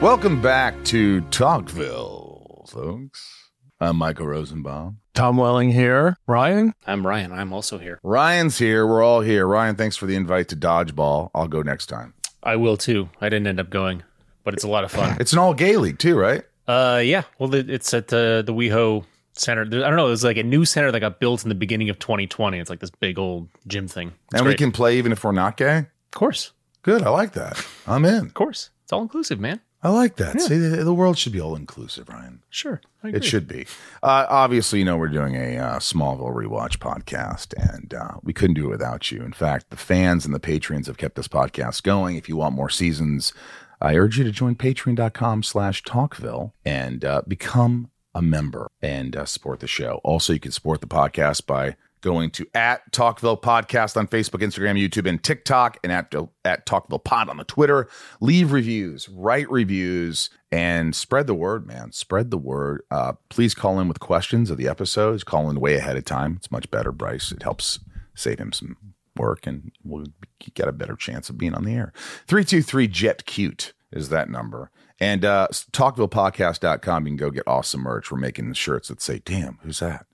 Welcome back to Talkville, folks. I'm Michael Rosenbaum. Tom Welling here. Ryan? I'm Ryan. I'm also here. Ryan's here. We're all here. Ryan, thanks for the invite to Dodgeball. I'll go next time. I will too. I didn't end up going, but it's a lot of fun. It's an all gay league, too, right? uh, yeah. Well, it's at uh, the WeHo Center. I don't know. It was like a new center that got built in the beginning of 2020. It's like this big old gym thing. It's and we can play even if we're not gay. of course, Good. I like that. I'm in. of course. It's all inclusive, man. I like that. See, the, the world should be all inclusive, Ryan. Sure, I agree. It should be. Uh, obviously, you know, we're doing a uh, Smallville rewatch podcast, and uh, we couldn't do it without you. In fact, the fans and the patrons have kept this podcast going. If you want more seasons, I urge you to join patreon.com slash talkville and uh, become a member and uh, support the show. Also, you can support the podcast by going to at Talkville Podcast on Facebook, Instagram, YouTube, and TikTok, and at, at Talkville Pod on the Twitter. Leave reviews, write reviews, and spread the word, man. Spread the word. Uh, please call in with questions of the episodes. Call in way ahead of time. It's much better, Bryce. It helps save him some work, and we'll get a better chance of being on the air. 323 Jet Cute is that number. And uh, talkvillepodcast.com, you can go get awesome merch. We're making shirts that say, damn, who's that?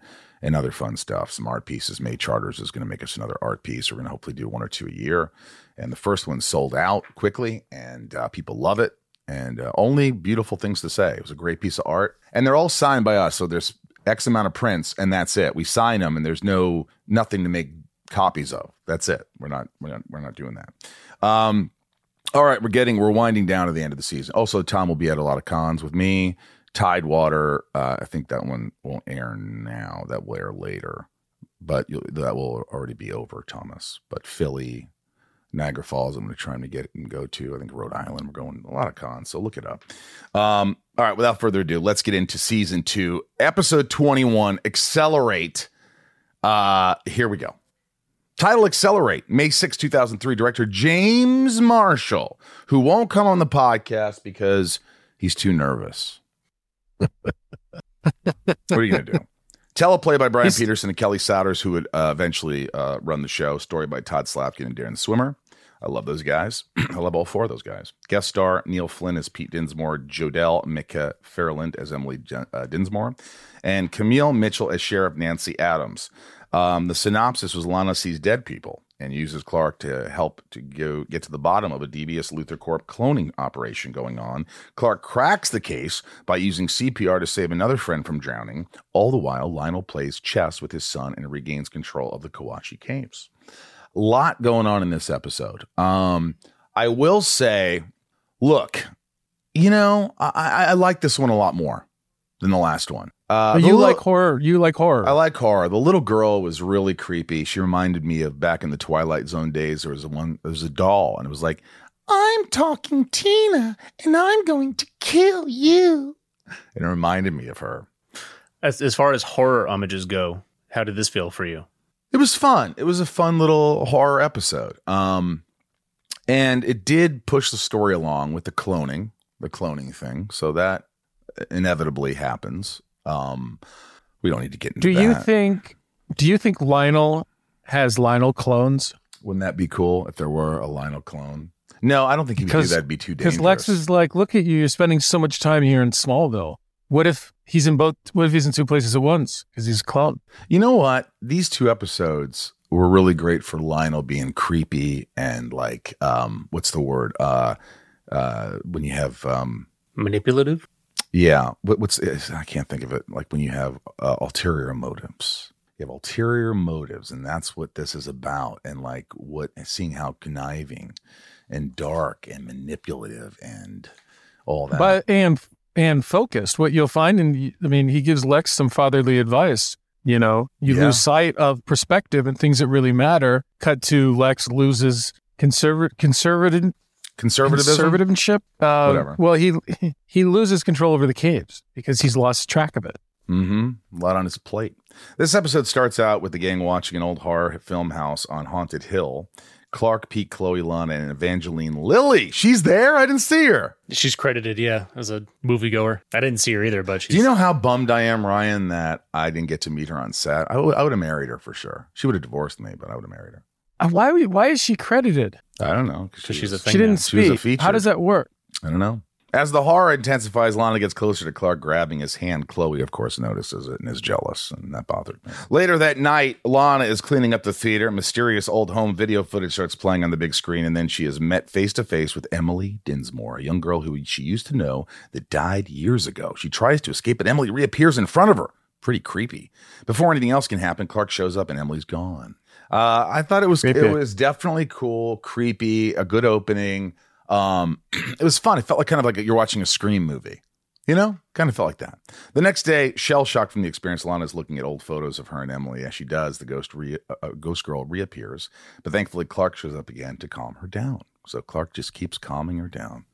And other fun stuff. Some art pieces. May Charters is going to make us another art piece. We're going to hopefully do one or two a year. And the first one sold out quickly, and uh, people love it. And uh, only beautiful things to say. It was a great piece of art. And they're all signed by us. So there's X amount of prints, and that's it. We sign them, and there's no nothing to make copies of. That's it. We're not we're not we're not doing that. Um, all right, we're getting we're winding down to the end of the season. Also, Tom will be at a lot of cons with me. Tidewater, uh, I think that one won't air now. That will air later, but that will already be over, Thomas. But Philly, Niagara Falls, I'm going to try to get and go to. I think Rhode Island. We're going a lot of cons, so look it up. Um, all right, without further ado, let's get into season two, episode 21. Accelerate. Uh, here we go. Title Accelerate, May 6, 2003. Director James Marshall, who won't come on the podcast because he's too nervous. What are you going to do? Teleplay by Brian He's- Peterson and Kelly Souders, who would uh, eventually uh, run the show. Story by Todd Slavkin and Darren the Swimmer. I love those guys. I love all four of those guys. Guest star Neil Flynn as Pete Dinsmore, Jodelle Micah Ferland as Emily uh, Dinsmore, and Camille Mitchell as Sheriff Nancy Adams. Um, the synopsis was Lana sees dead people and uses Clark to help to go get to the bottom of a devious LuthorCorp cloning operation going on. Clark cracks the case by using CPR to save another friend from drowning. All the while, Lionel plays chess with his son and regains control of the Kawatche Caves. Lot going on in this episode. Um, I will say, look, you know, I, I, I like this one a lot more than the last one. Uh, you little- like horror. You like horror. I like horror. The little girl was really creepy. She reminded me of back in the Twilight Zone days. There was a one. There was a doll, and it was like, "I'm talking Tina, and I'm going to kill you." And it reminded me of her. As as far as horror homages go, how did this feel for you? It was fun. It was a fun little horror episode. Um, and it did push the story along with the cloning, the cloning thing. So that inevitably happens. Um, we don't need to get into do you think? Do you think Lionel has Lionel clones? Wouldn't that be cool if there were a Lionel clone? No, I don't think he would do Because- that. It'd be too dangerous. Because Lex is like, look at you. You're spending so much time here in Smallville. What if he's in both? What if he's in two places at once? Because he's a clone. You know what? These two episodes were really great for Lionel being creepy and like, um, what's the word? Uh, uh, when you have, um, Manipulative? Yeah, what, what's I can't think of it. Like when you have uh, ulterior motives. You have ulterior motives, and that's what this is about. And like what seeing how conniving and dark and manipulative and all that. But and and focused. What you'll find, and I mean, he gives Lex some fatherly advice. You know, you Yeah. lose sight of perspective and things that really matter. Cut to Lex loses conservative conservative Conservatism. conservativeship. Uh, Whatever. Well, he he loses control over the caves because he's lost track of it. Mm-hmm. A lot on his plate. This episode starts out with the gang watching an old horror film house on Haunted Hill. Clark, Pete, Chloe, Lana, and Evangeline Lilly. She's there. I didn't see her. She's credited, yeah, as a moviegoer. I didn't see her either, but she's Do you know how bummed I am, Ryan, that I didn't get to meet her on set? I would I would have married her for sure. She would have divorced me, but I would have married her. Uh, Why why is she credited? I don't know. 'Cause she's a thing she didn't now. She was a speak. How does that work? I don't know. As the horror intensifies, Lana gets closer to Clark, grabbing his hand. Chloe, of course, notices it and is jealous, and that bothered me. Later that night, Lana is cleaning up the theater. Mysterious old home video footage starts playing on the big screen, and then she is met face to face with Emily Dinsmore, a young girl who she used to know that died years ago. She tries to escape, but Emily reappears in front of her. Pretty creepy. Before anything else can happen, Clark shows up and Emily's gone. Uh, I thought it was it was definitely cool, creepy, a good opening. Um, it was fun. It felt like kind of like you're watching a Scream movie. You know, kind of felt like that. The next day, shell shocked from the experience, Lana is looking at old photos of her and Emily. As she does, the ghost re- uh, uh, ghost girl reappears, but thankfully Clark shows up again to calm her down. So Clark just keeps calming her down.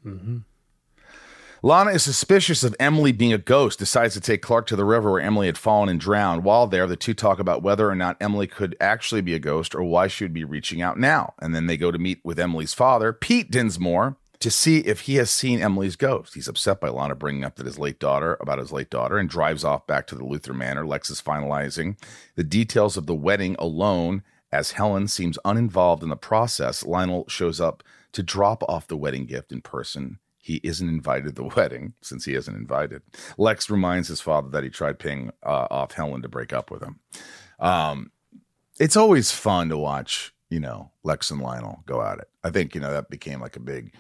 Lana is suspicious of Emily being a ghost, decides to take Clark to the river where Emily had fallen and drowned. While there, the two talk about whether or not Emily could actually be a ghost or why she would be reaching out now. And then they go to meet with Emily's father, Pete Dinsmore, to see if he has seen Emily's ghost. He's upset by Lana bringing up that his late daughter about his late daughter and drives off back to the Luthor Manor. Lex is finalizing the details of the wedding alone as Helen seems uninvolved in the process. Lionel shows up to drop off the wedding gift in person. He isn't invited to the wedding since he isn't invited. Lex reminds his father that he tried paying uh, off Helen to break up with him. Um, it's always fun to watch, you know, Lex and Lionel go at it. I think, you know, that became like a big,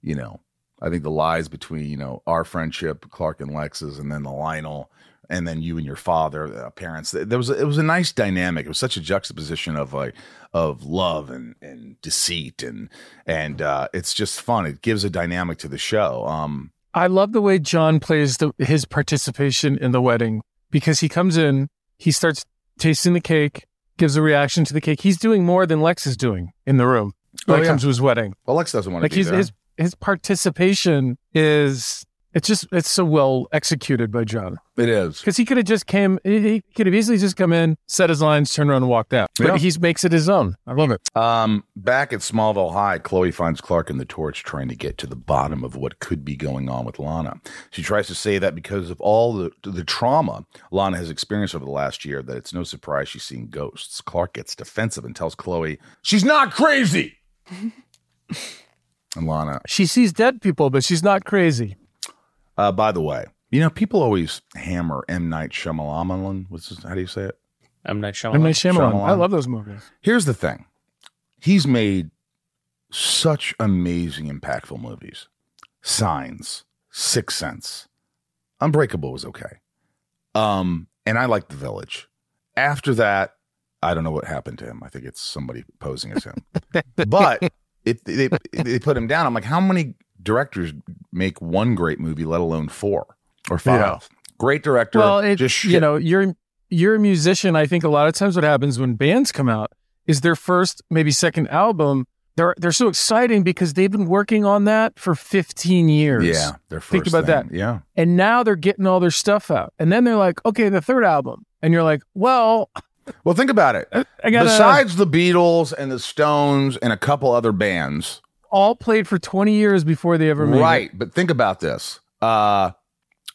you know, I think the lies between, you know, our friendship, Clark and Lex's, and then the Lionel, and then you and your father, uh, parents. There was it was a nice dynamic. It was such a juxtaposition of like of love and and deceit and and uh, it's just fun. It gives a dynamic to the show. Um, I love the way John plays the, his participation in the wedding because he comes in, he starts tasting the cake, gives a reaction to the cake. He's doing more than Lex is doing in the room when Oh, it yeah. comes to his wedding. well, Lex doesn't want to Like be he's there. his his participation is it's just it's so well executed by John it is. because he could have just came he, he could have easily just come in, set his lines, turned around and walked out. But Yeah. he makes it his own. I love it. Um, back at Smallville High, Chloe finds Clark and the torch trying to get to the bottom of what could be going on with Lana. She tries to say that because of all the the trauma Lana has experienced over the last year, that it's no surprise she's seeing ghosts. Clark gets defensive and tells Chloe she's not crazy. and Lana, She sees dead people, but she's not crazy. Uh, by the way, you know people always hammer M Night Shyamalan. What's his, how do you say it? M Night Shyamalan. M. Night Shyamalan. Shyamalan. I love those movies. Here's the thing. He's made such amazing, impactful movies. Signs, Sixth Sense, Unbreakable was okay. Um, and I like The Village. After that, I don't know what happened to him. I think it's somebody posing as him. but if they they put him down, I'm like, how many directors make one great movie, let alone four or five? Yeah. Great director. Well, it, just you know, you're you're a musician. I think a lot of times what happens when bands come out is their first, maybe second album. They're they're so exciting because they've been working on that for 15 years. yeah, their first Think about thing. that. Yeah. And now they're getting all their stuff out. And then they're like, okay, the third album. And you're like, well, Well, think about it. I got Besides the Beatles and the Stones and a couple other bands, all played for 20 years before they ever made right? it. But think about this: uh,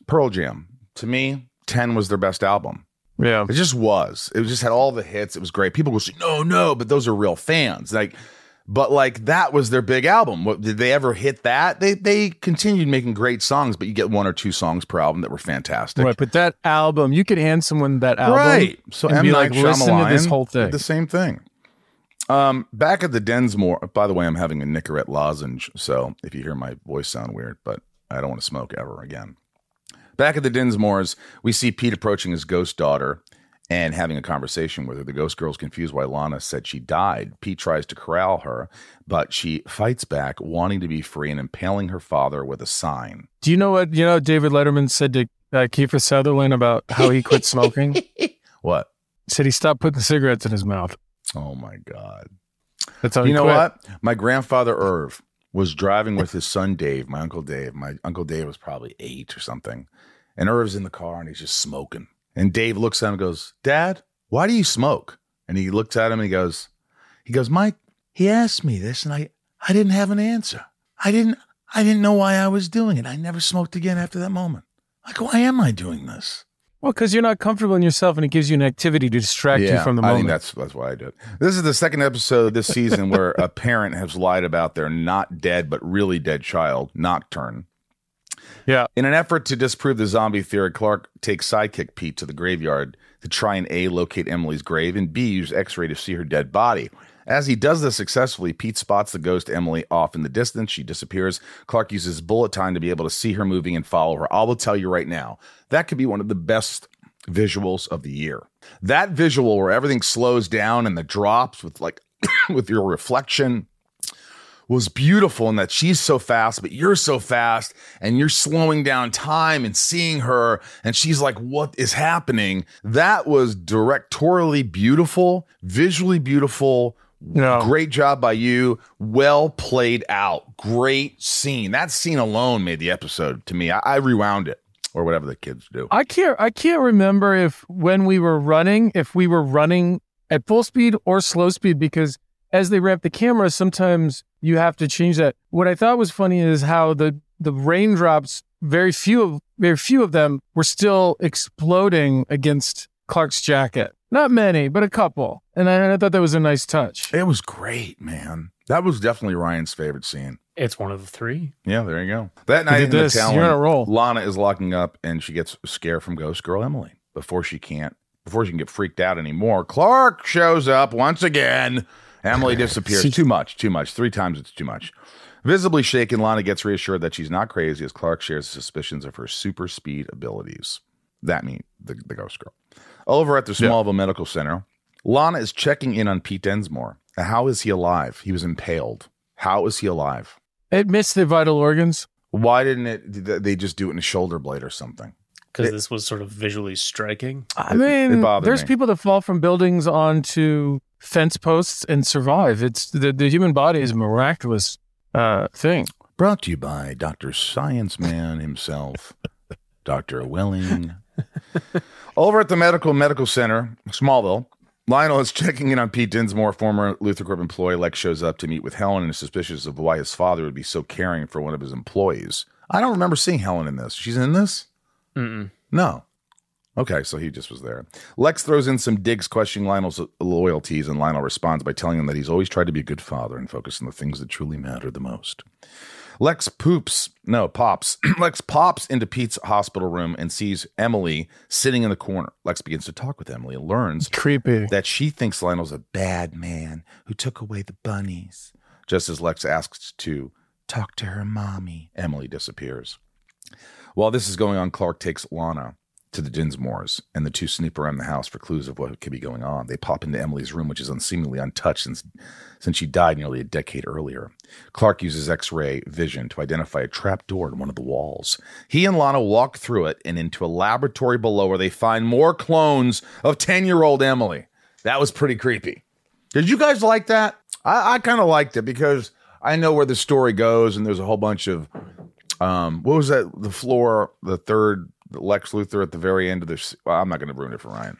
Pearl Jam. To me, Ten was their best album. Yeah. It just was. It just had all the hits. It was great. People say, "No, no," but those are real fans. Like, but like that was their big album. What, did they ever hit that? They they continued making great songs, but you get one or two songs per album that were fantastic. Right. But that album, you could hand someone that album. Right. So and M be like, listen to this whole thing. The same thing. Um, back at the Dinsmore. By the way, I'm having a Nicorette lozenge, so if you hear my voice sound weird, but I don't want to smoke ever again. Back at the Dinsmores, we see Pete approaching his ghost daughter and having a conversation with her. The ghost girl's confused why Lana said she died. Pete tries to corral her, but she fights back, wanting to be free and impaling her father with a sign. Do you know what you know? David Letterman said to uh, Kiefer Sutherland about how he quit smoking. What? said he stopped putting cigarettes in his mouth. Oh my God. That's how you know quit. what? My grandfather Irv was driving with his son Dave, my uncle Dave. My uncle Dave was probably eight or something. And Irv's in the car and he's just smoking. And Dave looks at him and goes, Dad, why do you smoke? And he looks at him and he goes, he goes, Mike, he asked me this and I, I didn't have an answer. I didn't I didn't know why I was doing it. I never smoked again after that moment. Like, why am I doing this? Well, because you're not comfortable in yourself, and it gives you an activity to distract you from the moment. I think that's that's why I did. This is the second episode this season where a parent has lied about their not dead but really dead child, Nocturne. Yeah. In an effort to disprove the zombie theory, Clark takes sidekick Pete to the graveyard to try and A, locate Emily's grave, and B, use x ray to see her dead body. As he does this successfully, Pete spots the ghost Emily off in the distance. She disappears. Clark uses bullet time to be able to see her moving and follow her. I will tell you right now, that could be one of the best visuals of the year. That visual where everything slows down and the drops with like with your reflection was beautiful in that she's so fast, but you're so fast and you're slowing down time and seeing her and she's like, what is happening? That was directorially beautiful, visually beautiful. No. Great job by you. Well played out. Great scene. That scene alone made the episode to me. I, I rewound it or whatever the kids do. I can't I can't remember if when we were running, if we were running at full speed or slow speed because as they ramp the camera, sometimes you have to change that. What I thought was funny is how the the raindrops, very few of very few of them were still exploding against Clark's jacket. Not many, but a couple. And I, I thought that was a nice touch. It was great, man. That was definitely Ryan's favorite scene. It's one of the three. Yeah, there you go. That night did in the this. town, You're on a roll. Lana is locking up and she gets scared from Ghost Girl Emily before she can't, before she can get freaked out anymore. Clark shows up once again. Emily disappears. She- too much, too much. Three times it's too much. Visibly shaken, Lana gets reassured that she's not crazy as Clark shares suspicions of her super speed abilities. That means the, the Ghost Girl. Over at the Yeah. Smallville Medical Center, Lana is checking in on Pete Dinsmore. How is he alive? He was impaled. How is he alive? It missed the vital organs. Why didn't it? Did they just do it in a shoulder blade or something? Because this was sort of visually striking. I It- it mean, there's me. people that fall from buildings onto fence posts and survive. It's the, the human body is a miraculous uh, thing. Brought to you by Doctor Science Man himself, Doctor Welling. Over at the Medical Medical Center, Smallville, Lionel is checking in on Pete Dinsmore, former LuthorCorp employee. Lex shows up to meet with Helen and is suspicious of why his father would be so caring for one of his employees. I don't remember seeing Helen in this. She's in this? Mm-mm. No. Okay, so he just was there. Lex throws in some digs questioning Lionel's loyalties, and Lionel responds by telling him that he's always tried to be a good father and focus on the things that truly matter the most. Lex poops, no, pops. Lex pops into Pete's hospital room and sees Emily sitting in the corner. Lex begins to talk with Emily and learns Creepy. that she thinks Lionel's a bad man who took away the bunnies. Just as Lex asks to talk to her mommy, Emily disappears. While this is going on, Clark takes Lana to the Dinsmores, and the two snoop around the house for clues of what could be going on. They pop into Emily's room, which is unseemingly untouched since since she died nearly a decade earlier. Clark uses X-ray vision to identify a trap door in one of the walls. He and Lana walk through it and into a laboratory below where they find more clones of 10-year-old Emily. That was pretty creepy. Did you guys like that? I, I kind of liked it because I know where the story goes, and there's a whole bunch of um, what was that? The floor, the third Lex Luthor at the very end of this. Well, I'm not going to ruin it for Ryan.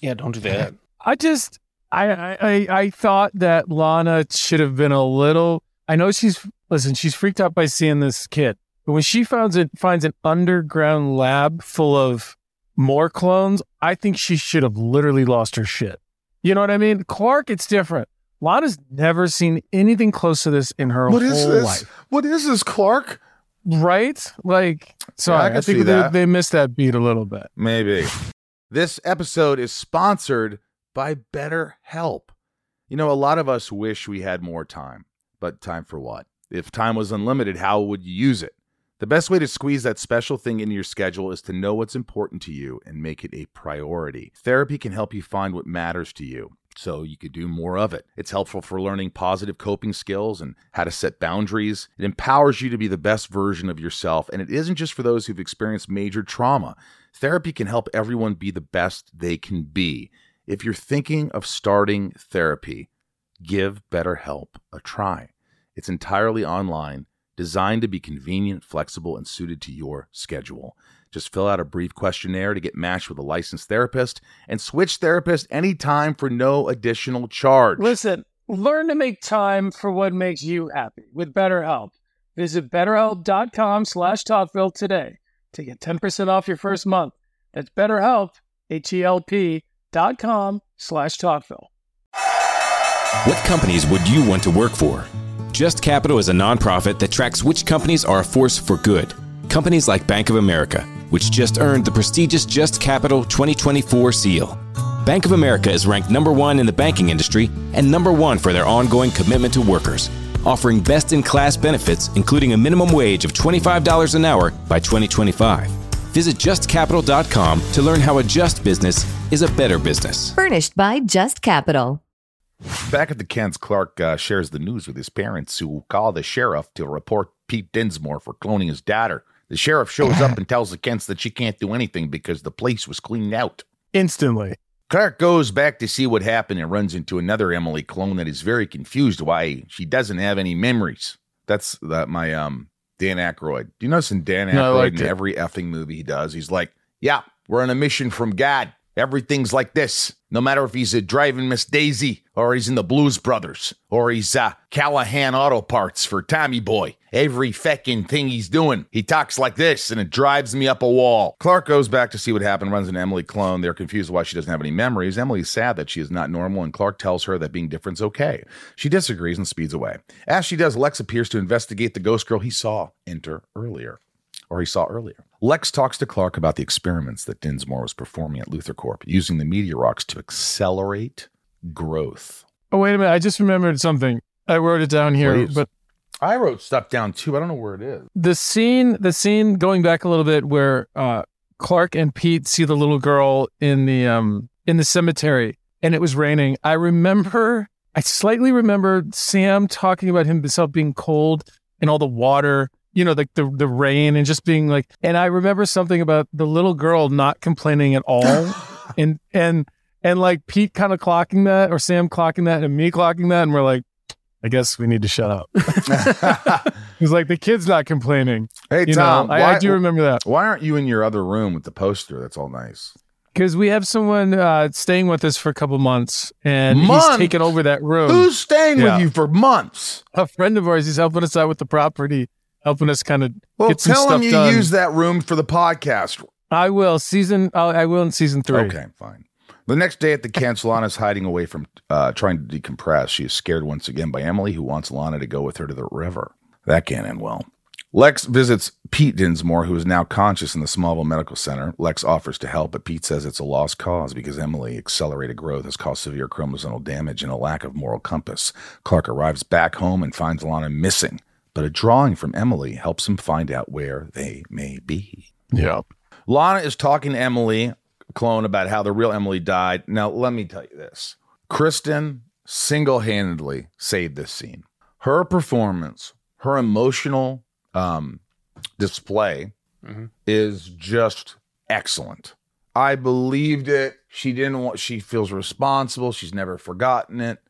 Yeah, don't do that. I just, I, I, I- I thought that Lana should have been a little. I know she's listen. She's freaked out by seeing this kid, but when she finds it, finds an underground lab full of more clones, I think she should have literally lost her shit. You know what I mean? Clark, it's different. Lana's never seen anything close to this in her What whole is this? life, What is this, Clark? Right? Like, sorry, I can I, think they, they missed that beat a little bit. Maybe. this episode is sponsored by BetterHelp. You know, a lot of us wish we had more time, but time for what? If time was unlimited, how would you use it? The best way to squeeze that special thing into your schedule is to know what's important to you and make it a priority. Therapy can help you find what matters to you so you could do more of it. It's helpful for learning positive coping skills and how to set boundaries. It empowers you to be the best version of yourself, and it isn't just for those who've experienced major trauma. Therapy can help everyone be the best they can be. If you're thinking of starting therapy, give BetterHelp a try. It's entirely online, designed to be convenient, flexible, and suited to your schedule. Just fill out a brief questionnaire to get matched with a licensed therapist and switch therapist anytime for no additional charge. Listen, learn to make time for what makes you happy with BetterHelp. Visit betterhelp.com slash Talkville today to get 10% off your first month. That's betterhelp, H-E-L-P dot com slash Talkville. What companies would you want to work for? Just Capital is a nonprofit that tracks which companies are a force for good. Companies like Bank of America, which just earned the prestigious Just Capital 2024 seal. Bank of America is ranked number one in the banking industry and number one for their ongoing commitment to workers, offering best in class benefits, including a minimum wage of $25 an hour by 2025. Visit justcapital.com to learn how a just business is a better business. Furnished by Just Capital. Back at the Kents, Clark uh, shares the news with his parents, who call the sheriff to report Pete Dinsmore for cloning his daughter. The sheriff shows up and tells the Kents that she can't do anything because the place was cleaned out. Instantly. Clark goes back to see what happened and runs into another Emily clone that is very confused why she doesn't have any memories. That's my um Dan Aykroyd. Do you notice in Dan Aykroyd No, in every effing movie he does, he's like, "Yeah, we're on a mission from God. Everything's like this. No matter if he's uh, driving Miss Daisy or he's in the Blues Brothers or he's uh, Callahan Auto Parts for Tommy Boy. Every feckin' thing he's doing, he talks like this and it drives me up a wall. Clark goes back to see what happened, runs into Emily clone. They're confused why she doesn't have any memories. Emily's sad that she is not normal, and Clark tells her that being different's okay. She disagrees and speeds away. As she does, Lex appears to investigate the ghost girl he saw enter earlier or he saw earlier. Lex talks to Clark about the experiments that Dinsmore was performing at LuthorCorp, using the meteor rocks to accelerate growth. Oh, wait a minute. I just remembered something. I wrote it down here, Please. but I wrote stuff down too. I don't know where it is. the scene, the scene going back a little bit where uh, Clark and Pete see the little girl in the um in the cemetery, and it was raining. I remember, I slightly remember Sam talking about himself being cold and all the water, you know, like the the rain and just being like. And I remember something about the little girl not complaining at all, and and and like Pete kind of clocking that, or Sam clocking that, and me clocking that, and we're like. I guess we need to shut up. He's like, the kid's not complaining. hey You Tom, know, I, why, I do remember that why aren't you in your other room with the poster? That's all nice. because we have someone uh, staying with us for a couple months, and Months? he's taken over that room. Who's staying Yeah. with you for months? a friend of ours? He's helping us out with the property, helping us kind of Well, get some tell stuff him you done. use that room for the podcast. I will season. I'll, I will in season three. Okay, fine. The next day at the camp, Lana's hiding away from uh, trying to decompress. She is scared once again by Emily, who wants Lana to go with her to the river. That can't end well. Lex visits Pete Dinsmore, who is now conscious in the Smallville Medical Center. Lex offers to help, but Pete says it's a lost cause because Emily accelerated growth has caused severe chromosomal damage and a lack of moral compass. Clark arrives back home and finds Lana missing, but a drawing from Emily helps him find out where they may be. Yeah. Lana is talking to Emily Clone about how the real Emily died. Now, let me tell you this Kristin single handedly saved this scene. Her performance, her emotional um, display Mhm. is just excellent. I believed it. She didn't want, she feels responsible. She's never forgotten it.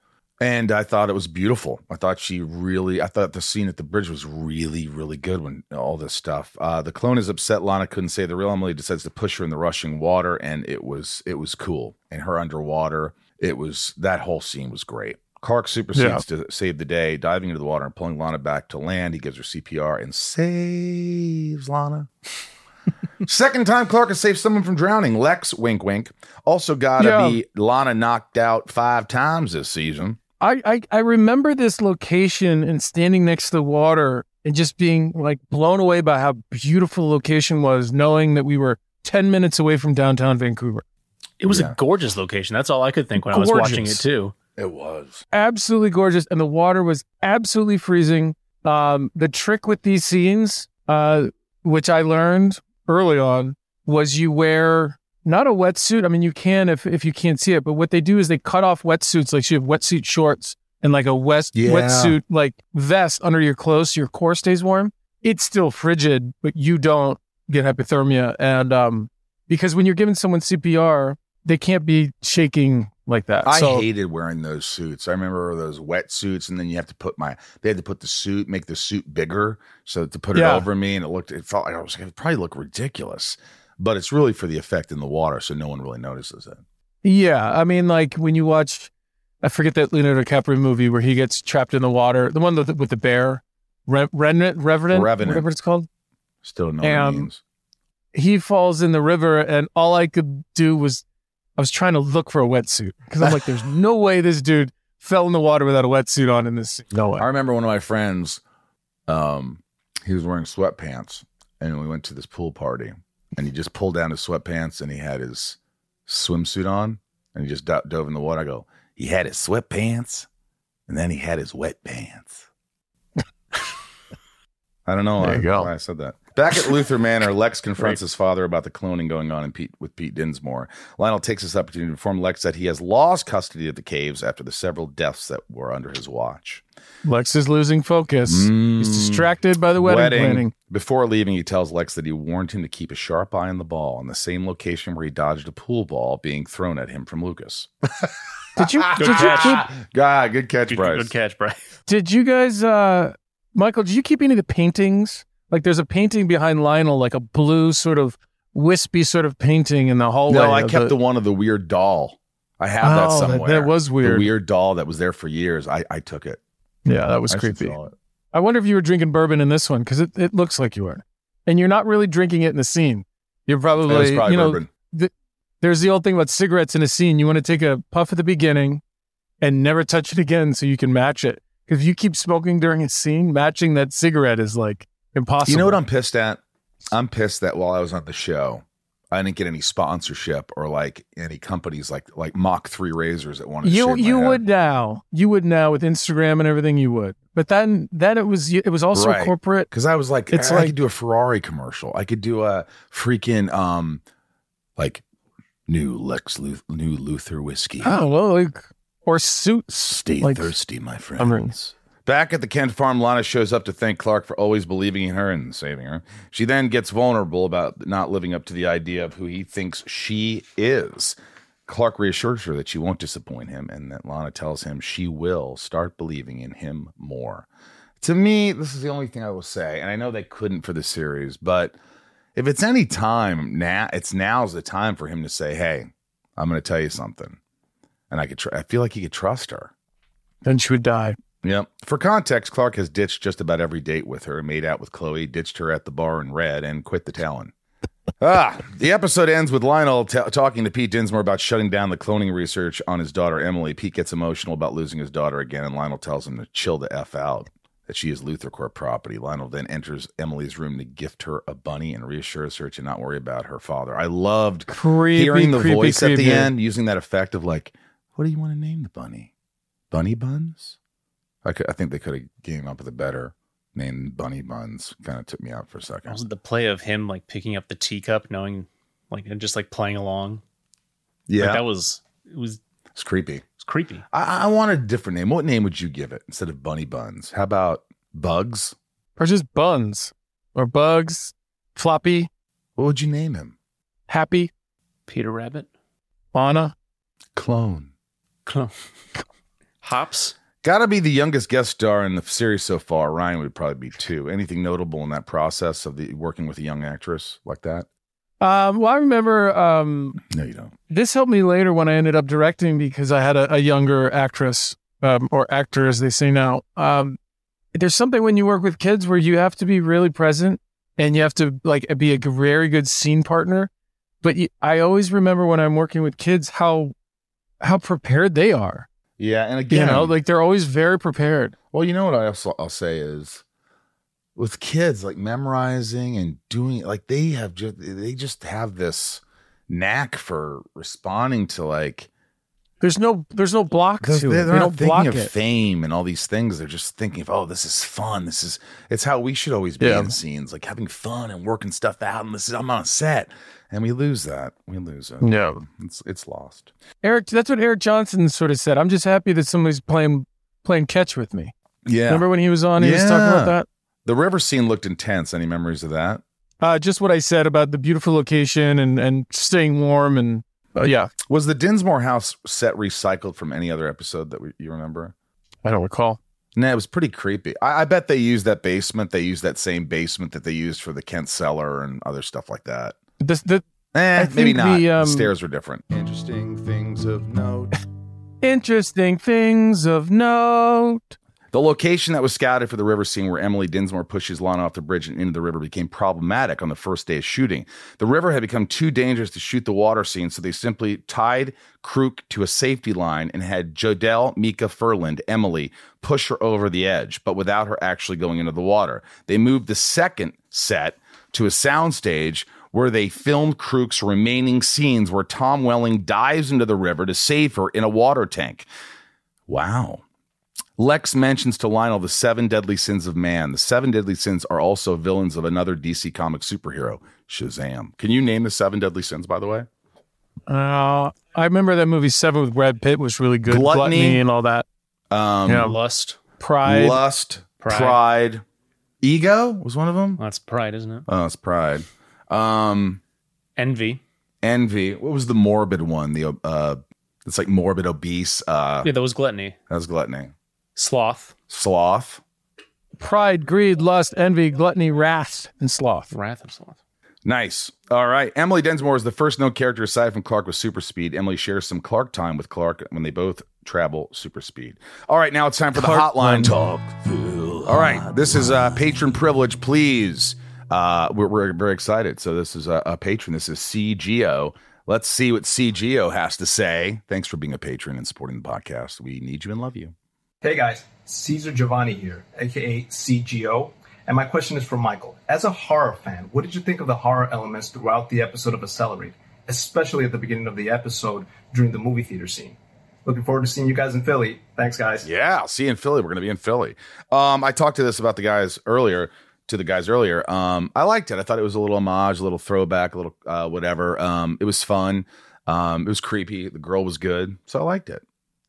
And I thought it was beautiful. I thought she really, I thought the scene at the bridge was really, really good when all this stuff. Uh, the clone is upset. Lana couldn't say the real Emily decides to push her in the rushing water, and it was, it was cool. And her underwater, it was that whole scene was great. Clark supersedes to save the day, diving into the water and pulling Lana back to land. He gives her CPR and saves Lana. Second time Clark has saved someone from drowning. Lex, wink, wink, also got to Yeah. be Lana knocked out five times this season. I, I I remember this location and standing next to the water and just being like blown away by how beautiful the location was, knowing that we were ten minutes away from downtown Vancouver. It was Yeah. a gorgeous location. That's all I could think when I was watching it too. It was. absolutely gorgeous, and the water was absolutely freezing. Um, the trick with these scenes, uh, which I learned early on, was you wear not a wetsuit. I mean, you can if if you can't see it, but what they do is they cut off wetsuits, like so you have wetsuit shorts and like a west Yeah. wetsuit like vest under your clothes, so your core stays warm. It's still frigid, but you don't get hypothermia, and um, because when you're giving someone CPR, they can't be shaking like that. I so, hated wearing those suits. I remember those wetsuits, and then you have to put my. They had to put the suit, make the suit bigger, so to put it Yeah. over me, and it looked. It felt like I was. Like, it probably look ridiculous, but it's really for the effect in the water, so no one really notices it. Yeah, I mean, like when you watch, I forget that Leonardo DiCaprio movie where he gets trapped in the water, the one with the, with the bear, Re- Revenant, Revenant, Revenant. whatever it's called. Still don't know what it Um, means. He falls in the river, and all I could do was, I was trying to look for a wetsuit because I'm like, there's no way this dude fell in the water without a wetsuit on in this. scene. No way. I remember one of my friends, um, he was wearing sweatpants and we went to this pool party, and he just pulled down his sweatpants and he had his swimsuit on, and he just do- dove in the water. I go, he had his sweatpants, and then he had his wet pants. I don't know why I said that. Back at Luthor Manor, Lex confronts his father about the cloning going on in Pete, with Pete Dinsmore. Lionel takes this opportunity to inform Lex that he has lost custody of the caves after the several deaths that were under his watch. Lex is losing focus. He's distracted by the wedding, planning. Before leaving, he tells Lex that he warned him to keep a sharp eye on the ball in the same location where he dodged a pool ball being thrown at him from Lucas. Did you Good did you keep God, good catch, Good, Bryce. good catch, Bryce. did you guys uh Michael, did you keep any of the paintings? Like there's a painting behind Lionel, like a blue sort of wispy sort of painting in the hallway. No, I kept the, one of the weird doll. I have that Oh, that- somewhere. that was weird. The weird doll that was there for years. I, I took it. Yeah, that was I creepy. I wonder if you were drinking bourbon in this one because it, it looks like you were, and you're not really drinking it in the scene. You're probably, probably you know, bourbon. there's the old thing about cigarettes in a scene. You want to take a puff at the beginning and never touch it again so you can match it. Because if you keep smoking during a scene, matching that cigarette is like impossible. You know what I'm pissed at? I'm pissed that while I was on the show, I didn't get any sponsorship or like any companies like like Mach Three razors that wanted you you would now you would now with Instagram and everything you would, but then then it was it was also Right. corporate. Because I was like, It's I, I like- could do a Ferrari commercial. I could do a freaking um, like new Lex Luth- new Luthor whiskey. Oh well, like or suits. Stay like- thirsty, my friends. Back at the Kent farm, Lana shows up to thank Clark for always believing in her and saving her. She then gets vulnerable about not living up to the idea of who he thinks she is. Clark reassures her that she won't disappoint him and that Lana tells him she will start believing in him more. To me, this is the only thing I will say, and I know they couldn't for the series, but if it's any time now, it's now's the time for him to say, "Hey, I'm going to tell you something," and I could. Tr- I feel like he could trust her. Then she would die. Yep. For context, Clark has ditched just about every date with her, made out with Chloe, ditched her at the bar in red, and quit the Talon. ah, the episode ends with Lionel t- talking to Pete Dinsmore about shutting down the cloning research on his daughter Emily. Pete gets emotional about losing his daughter again, and Lionel tells him to chill the f out. That she is LuthorCorp property. Lionel then enters Emily's room to gift her a bunny and reassures her to not worry about her father. I loved Creepy, hearing the creepy, voice at the end, using that effect of like, "What do you want to name the bunny? Bunny Buns?" I could, I think they could have came up with a better name. Bunny Buns kind of took me out for a second. Was the play of him like picking up the teacup, knowing like and just like playing along? Yeah, Like, that was it was it's creepy. It's creepy. I, I want a different name. What name would you give it instead of Bunny Buns? How about Bugs? Or just buns. Or bugs. Floppy. What would you name him? Happy. Peter Rabbit, Lana. Clone. Clone. Hops. Got to be the youngest guest star in the series so far. Ryan would probably be two. Anything notable in that process of the working with a young actress like that? Um, well, I remember um, No, you don't. this helped me later when I ended up directing because I had a, a younger actress um, or actor, as they say now. Um, there's something when you work with kids where you have to be really present and you have to like be a very good scene partner. But you, I always remember when I'm working with kids how how prepared they are. Yeah, and again, You know, like they're always very prepared. Well, you know what I also I'll say is with kids like memorizing and doing like they have just they just have this knack for responding to like There's no there's no block they're, to they're it. They not don't thinking block of it. fame and all these things. They're just thinking of oh, this is fun. This is it's how we should always be Yeah. in scenes, like having fun and working stuff out. And this is I'm on a set, and we lose that. We lose it. Yeah. it's it's lost. Eric, that's what Eric Johnson sort of said. I'm just happy that somebody's playing playing catch with me. Yeah, Remember when he was on? He was talking about that. the river scene looked intense. Any memories of that? Uh, just what I said about the beautiful location and and staying warm and uh, yeah, Was the Dinsmore house set recycled from any other episode that we, you remember? I don't recall. No, it was pretty creepy. I, I bet they used that basement. They used that same basement that they used for the Kent cellar and other stuff like that. This the Eh, maybe not. the, The, um, stairs were different. Interesting things of note. interesting things of note. The location that was scouted for the river scene where Emily Dinsmore pushes Lana off the bridge and into the river became problematic on the first day of shooting. The river had become too dangerous to shoot the water scene, so they simply tied Kreuk to a safety line and had Jodelle Micah Ferland, Emily, push her over the edge, but without her actually going into the water. They moved the second set to a soundstage where they filmed Kreuk's remaining scenes where Tom Welling dives into the river to save her in a water tank. Wow. Lex mentions to Lionel the seven deadly sins of man. The seven deadly sins are also villains of another DC comic superhero, Shazam. Can you name the seven deadly sins, by the way? Uh, I remember that movie Seven with Brad Pitt was really good. Gluttony. and all that. Um, Yeah. Lust. Pride. Lust, pride. Pride. ego was one of them. That's pride, isn't it? Oh, it's pride. Um, Envy. envy. What was the morbid one? The uh, it's like morbid obese. Uh, Yeah, that was gluttony. that was gluttony. Sloth. Sloth. Pride, greed, lust, envy, gluttony, wrath, and sloth. Wrath and sloth. Nice. All right. Emily Dinsmore is the first known character aside from Clark with super speed. Emily shares some Clark time with Clark when they both travel super speed. All right. Now it's time for Clark the hotline talk. All right. This is uh, patron privilege. Please. Uh, we're, we're very excited. So this is a, a patron. This is CGO. Let's see what CGO has to say. Thanks for being a patron and supporting the podcast. We need you and love you. Hey guys, Caesar Giovanni here, aka CGO, and my question is for Michael. As a horror fan, what did you think of the horror elements throughout the episode of Accelerate, especially at the beginning of the episode during the movie theater scene? Looking forward to seeing you guys in Philly. Thanks, guys. Yeah, I'll see you in Philly. We're going to be in Philly. Um, I talked to this about the guys earlier, to the guys earlier. Um, I liked it. I thought it was a little homage, a little throwback, a little uh, whatever. Um, it was fun. Um, it was creepy. The girl was good, so I liked it.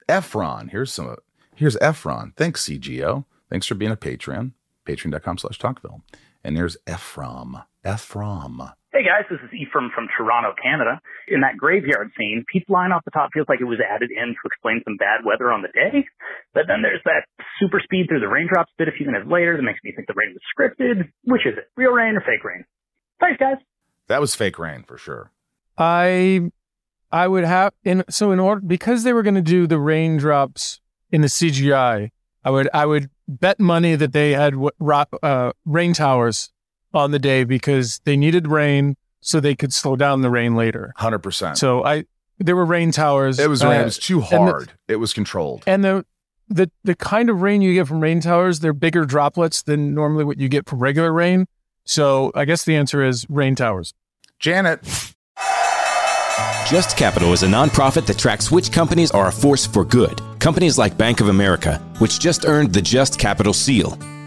Ephraim, here's some. Of here's Ephraim. Thanks, CGO. Thanks for being a patron. Patreon.com slash Talkville. And there's Ephraim. Ephraim. Hey guys, this is Ephraim from Toronto, Canada. In that graveyard scene, Pete's line off the top feels like it was added in to explain some bad weather on the day. But then there's that super speed through the raindrops bit a few minutes later that makes me think the rain was scripted. Which is it? Real rain or fake rain? Thanks guys. That was fake rain for sure. I I would have in so in order because they were going to do the raindrops in the CGI. I would I would bet money that they had uh, rain towers on the day because they needed rain so they could slow down the rain later. 100%. So I there were rain towers. it was uh, rain. It was too and the- hard. it was controlled. and the the the kind of rain you get from rain towers, they're bigger droplets than normally what you get from regular rain. So I guess the answer is rain towers. Janet. Just Capital is a nonprofit that tracks which companies are a force for good. Companies like Bank of America, which just earned the Just Capital seal.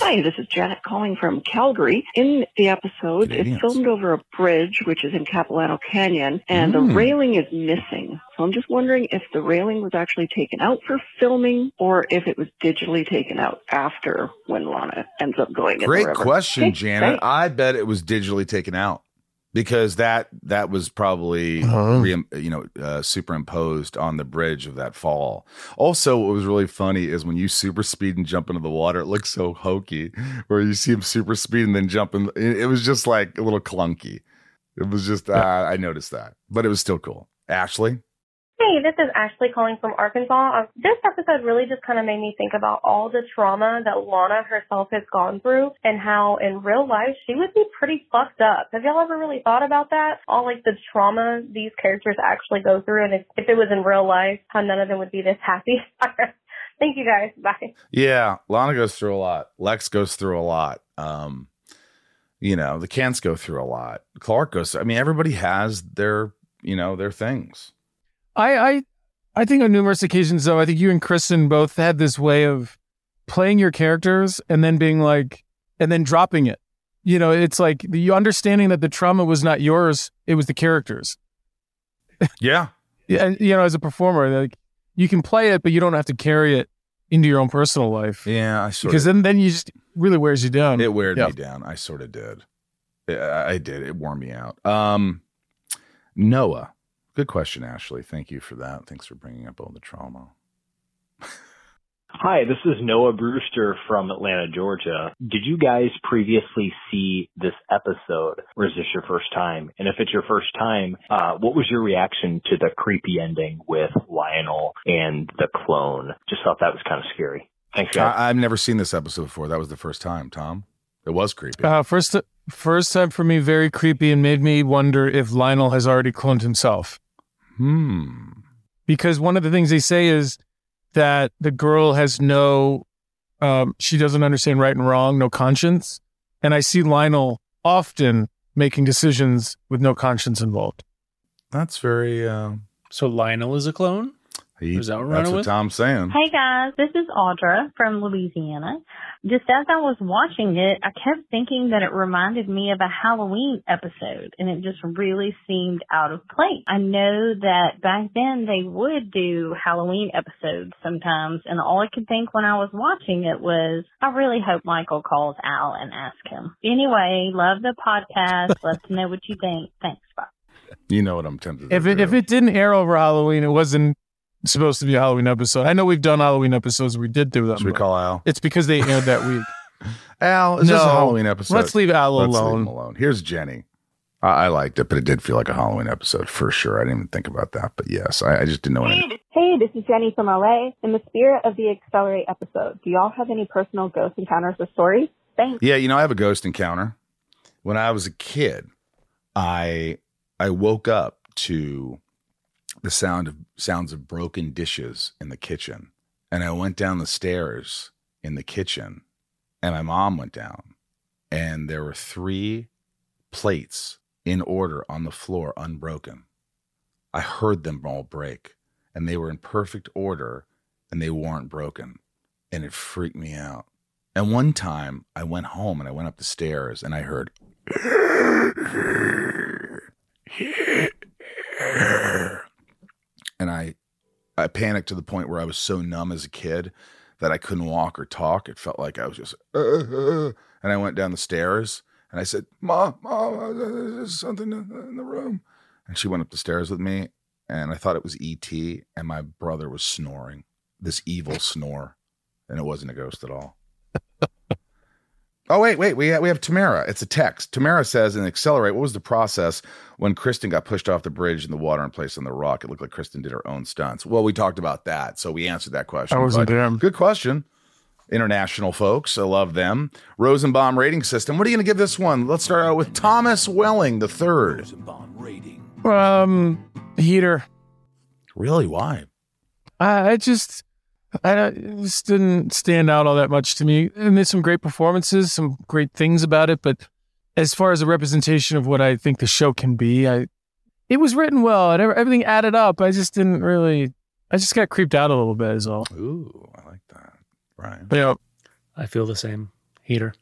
Hi, this is Janet calling from Calgary. In the episode, Canadians. it's filmed over a bridge, which is in Capilano Canyon, and Mm. the railing is missing. So I'm just wondering if the railing was actually taken out for filming or if it was digitally taken out after when Lana ends up going Great question, Okay, Janet. thanks. I bet it was digitally taken out because that that was probably Uh-huh. re, you know uh, superimposed on the bridge of that fall. Also, what was really funny is when you super speed and jump into the water, it looks so hokey. Where you see him super speed and then jumping, it, it was just like a little clunky. It was just uh, I noticed that, but it was still cool. Ashley, Hey, this is Ashley calling from Arkansas. Uh, this episode really just kind of made me think about all the trauma that Lana herself has gone through and how in real life she would be pretty fucked up. Have y'all ever really thought about that? All like the trauma these characters actually go through and if, if it was in real life, how none of them would be this happy. Thank you guys. Bye. Yeah, Lana goes through a lot. Lex goes through a lot. Um, you know, the Kents go through a lot. Clark goes. I mean, everybody has their, you know, their things. I, I, I think on numerous occasions, though, I think you and Kristin both had this way of playing your characters and then being like, and then dropping it. You know, it's like the understanding that the trauma was not yours; it was the characters. Yeah, Yeah, and, you know, as a performer, like you can play it, but you don't have to carry it into your own personal life yeah. I sort because of. then then you just really wears you down. It weared Yeah. me down. I sort of did. I I did. It wore me out. Um, Noah, good question, Ashley. Thank you for that. Thanks for bringing up all the trauma. Hi, this is Noah Brewster from Atlanta, Georgia. Did you guys previously see this episode, or is this your first time? And if it's your first time, uh, what was your reaction to the creepy ending with Lionel and the clone? Just thought that was kind of scary. Thanks, guys. I, I've never seen this episode before. That was the first time. Tom, it was creepy. Uh, first, first time for me, very creepy, and made me wonder if Lionel has already cloned himself. Hmm. Because one of the things they say is that the girl has no, um, she doesn't understand right and wrong, no conscience, and I see Lionel often making decisions with no conscience involved. That's very. Uh, So Lionel is a clone. He, Is that what that's what with? Tom's saying. Hey guys, this is Audra from Louisiana. Just as I was watching it, I kept thinking that it reminded me of a Halloween episode and it just really seemed out of place. I know that back then they would do Halloween episodes sometimes and all I could think when I was watching it was, I really hope Michael calls Al and asks him. Anyway, love the podcast. Let us know what you think. Thanks. Bye. You know what I'm tempted. If to it do. if it didn't air over Halloween, it wasn't supposed to be a Halloween episode. I know we've done Halloween episodes. We did do them. should we but call Al? It's because they aired that week. Al, is this a No. Halloween episode? Let's leave Al Let's leave alone. him alone. Here's Jenny. I, I liked it, but it did feel like a Halloween episode for sure. I didn't even think about that, but yes, I, I just didn't know anything. Hey, this is Jenny from LA. In the spirit of the Accelerate episode, do y'all have any personal ghost encounters or stories? Thanks. Yeah, you know, I have a ghost encounter. When I was a kid, I I woke up to the sound of sounds of broken dishes in the kitchen. And I went down the stairs in the kitchen and my mom went down and there were three plates in order on the floor unbroken. I heard them all break and they were in perfect order and they weren't broken and it freaked me out. And one time I went home and I went up the stairs and I heard and I I panicked to the point where I was so numb as a kid that I couldn't walk or talk. It felt like I was just uh, uh, and I went down the stairs and I said, "Mom, mom, there's something in the room." And she went up the stairs with me and I thought it was ET and my brother was snoring. This evil snore and it wasn't a ghost at all. Oh wait, wait. We have, we have Tamara. It's a text. Tamara says in Accelerate, what was the process when Kristin got pushed off the bridge in the water and placed on the rock? It looked like Kristin did her own stunts. Well, we talked about that, so we answered that question. I wasn't there. Good question. International folks, I love them. Rosenbaum rating system. What are you going to give this one? Let's start out with Thomas Welling the third. Um, heater. Really? Why? I, I just, I don't- it just didn't stand out all that much to me. And there's some great performances, some great things about it, but as far as a representation of what I think the show can be, I, it was written well and everything added up. I just didn't really, I just got creeped out a little bit, is all. Ooh, I like that. Right. But, yeah, I feel the same. Heater.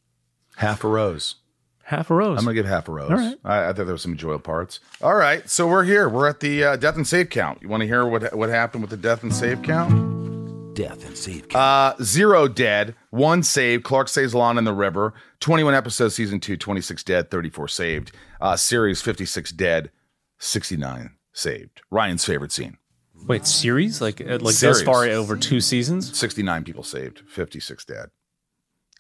Half a rose. Half a rose. I'm gonna give half a rose. All right. I, I thought there was some enjoyable parts. All right, so we're here. We're at the uh, death and save count. You want to hear what what happened with the death and save count? Death and save Uh, zero dead, one saved. Clark saves Lana in the river. 21 episodes, season two, 26 dead, 34 saved. Uh, series 56 dead, 69 saved. Ryan's favorite scene. Wait, series? Like uh, like thus far over two seasons? 69 people saved, 56 dead.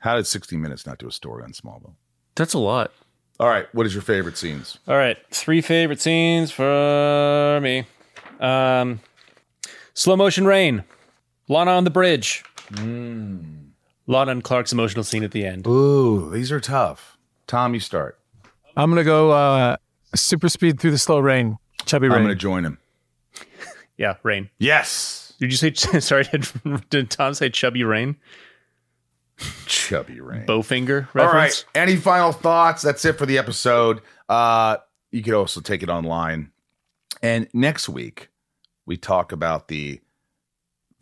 How did 60 Minutes not do a story on Smallville? That's a lot. All right, what is your favorite scenes? All right, three favorite scenes for me. Um, slow motion rain, Lana on the bridge, Lana and Clark's emotional scene at the end. Ooh, these are tough. Tom, you start. I'm going to go uh, super speed through the slow rain. Chubby rain. I'm going to join him. Yeah, rain. Yes. Did you say sorry? Did, did Tom say chubby rain? Chubby rain. Bowfinger reference. All right. Any final thoughts? That's it for the episode. Uh, you could also take it online. And next week, we talk about the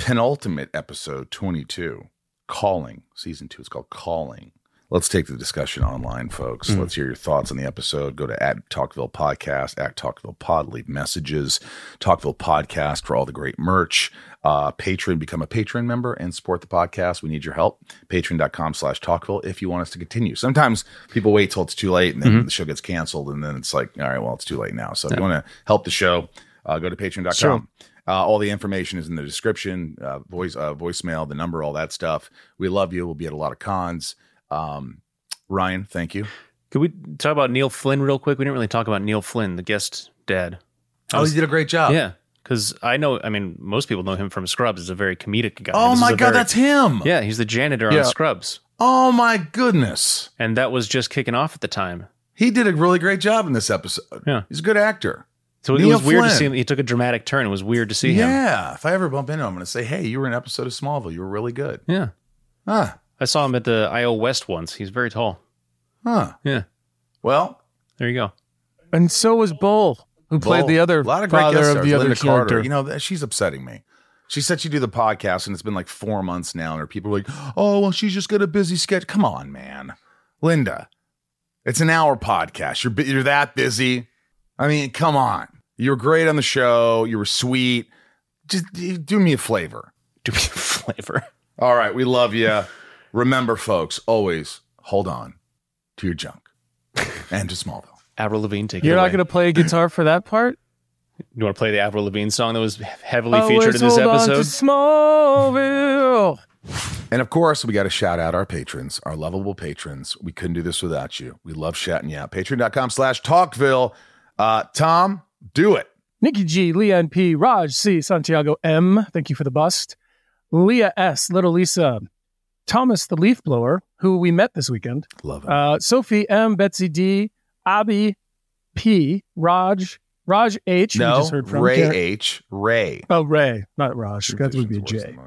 penultimate episode 22, Calling. Season two It's called Calling. Let's take the discussion online, folks. Mm. Let's hear your thoughts on the episode. Go to at Talkville Podcast, at Talkville Pod, leave messages. Talkville Podcast for all the great merch. Uh, Patreon, become a Patreon member and support the podcast. We need your help. Patreon.com slash Talkville if you want us to continue. Sometimes people wait till it's too late and then Mhm. the show gets canceled and then it's like, all right, well, it's too late now. So if you want to help the show, uh, go to patreon.com. Sure. Uh, all the information is in the description, uh, voice, uh, voicemail, the number, all that stuff. We love you. We'll be at a lot of cons. Um, Ryan, thank you. Could we talk about Neil Flynn real quick? We didn't really talk about Neil Flynn, the guest dad. I Oh, was- he did a great job. Yeah, because I know. I mean, most people know him from Scrubs. He's a very comedic guy. Oh This my God, very- that's him. Yeah, he's the janitor Yeah. on Scrubs, Oh my goodness. and that was just kicking off at the time. He did a really great job in this episode. Yeah. He's a good actor. So it Neil was weird to see him. He took a dramatic turn. It was weird to see him. Yeah. If I ever bump into him, I'm going to say, hey, you were in an episode of Smallville. You were really good. Yeah. Huh. I saw him at the IO West once. He's very tall. Huh. Yeah. Well, there you go. And so was Bull, who played Bull. the other a lot of great father guest of stars. the other Lynda Carter. character. You know, that- she's upsetting me. She said she'd do the podcast, and it's been like four months now, and her people are like, "Oh, well, she's just got a busy schedule." Come on, man, Linda. It's an hour podcast. You're bu- you're that busy. I mean, come on. You were great on the show. You were sweet. Just do me a flavor. Do me a flavor. All right, we love you. Remember, folks, always hold on to your junk and to Smallville. Avril Lavigne, take care. You're it not going to play a guitar for that part? You want to play the Avril Lavigne song that was heavily Always featured in this hold on to episode? Smallville. And of course, we got to shout out our patrons, our lovable patrons. We couldn't do this without you. We love shouting you out. Patreon.com slash Talkville. Uh, Tom, do it. Nikki G, Leanne P, Raj C, Santiago M, thank you for the bust. Leah S, Little Lisa, Thomas the Leaf Blower, who we met this weekend. Love it. Uh, Sophie M, Betsy D, Abby P, Raj, Raj H, we no, just heard from. Ray Karen- H. Ray. Oh, Ray, not Raj. That would be a J.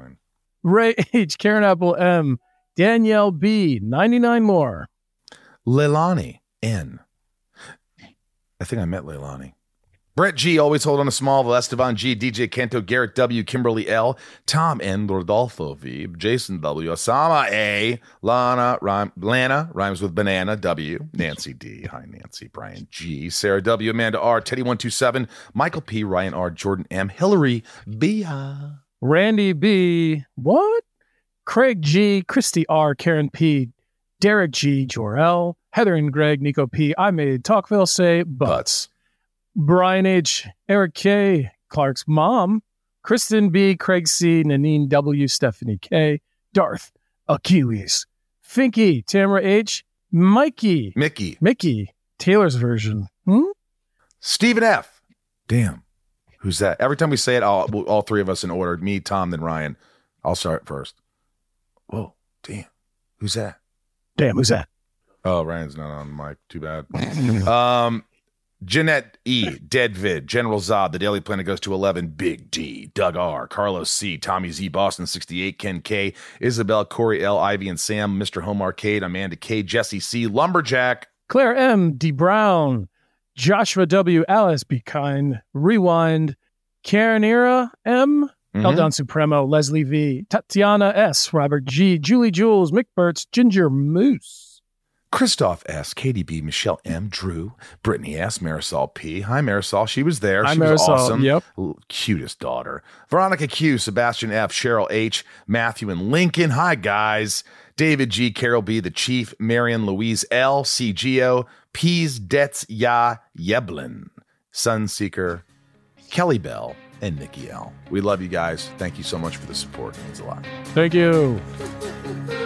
Ray H, Karen Apple M, Danielle B, 99 more. Leilani N. I think I met Leilani. Brett G, always hold on to Smallville, Esteban G, DJ Kento, Garrett W, Kimberly L, Tom N, Rodolfo V, Jason W, Osama A, Lana, rhyme, Lana, rhymes with banana, W, Nancy D, hi Nancy, Brian G, Sarah W, Amanda R, Teddy127, Michael P, Ryan R, Jordan M, Hillary B, uh, Randy B. What? Craig G. Christy R. Karen P. Derek G. Jor-El. Heather and Greg. Nico P. I made Talkville say butts. Brian H. Eric K. Clark's mom. Kristen B. Craig C. Nanine W. Stephanie K. Darth. Achilles. Finky. Tamara H. Mikey. Mickey. Mickey. Taylor's version. Hmm? Stephen F. Damn. Who's that? Every time we say it, all, all three of us in order me, Tom, then Ryan. I'll start first. Whoa, damn. Who's that? Damn, who's that? Oh, Ryan's not on mic. Too bad. um, Jeanette E, Deadvid, General Zod, The Daily Planet goes to 11, Big D, Doug R, Carlos C, Tommy Z, Boston 68, Ken K, Isabel, Corey L, Ivy and Sam, Mr. Home Arcade, Amanda K, Jesse C, Lumberjack, Claire M. D. Brown, Joshua W. Alice Be Kind, Rewind, Karenira M. Mhm. Eldon Supremo, Leslie V. Tatiana S. Robert G. Julie Jules, Mick Burtz, Ginger Moose. Christoph S, Katie B., Michelle M, Drew, Brittany S, Marisol P. Hi, Marisol. She was there. Hi, She was awesome. Yep. Cutest daughter. Veronica Q, Sebastian F, Cheryl H, Matthew and Lincoln. Hi, guys. David G, Carol B, The Chief, Marion Louise L, CGO, Peas Dets Ya Yeblin, Sunseeker, Kelly Bell, and Nikki L. We love you guys. Thank you so much for the support. It means a lot. Thank you.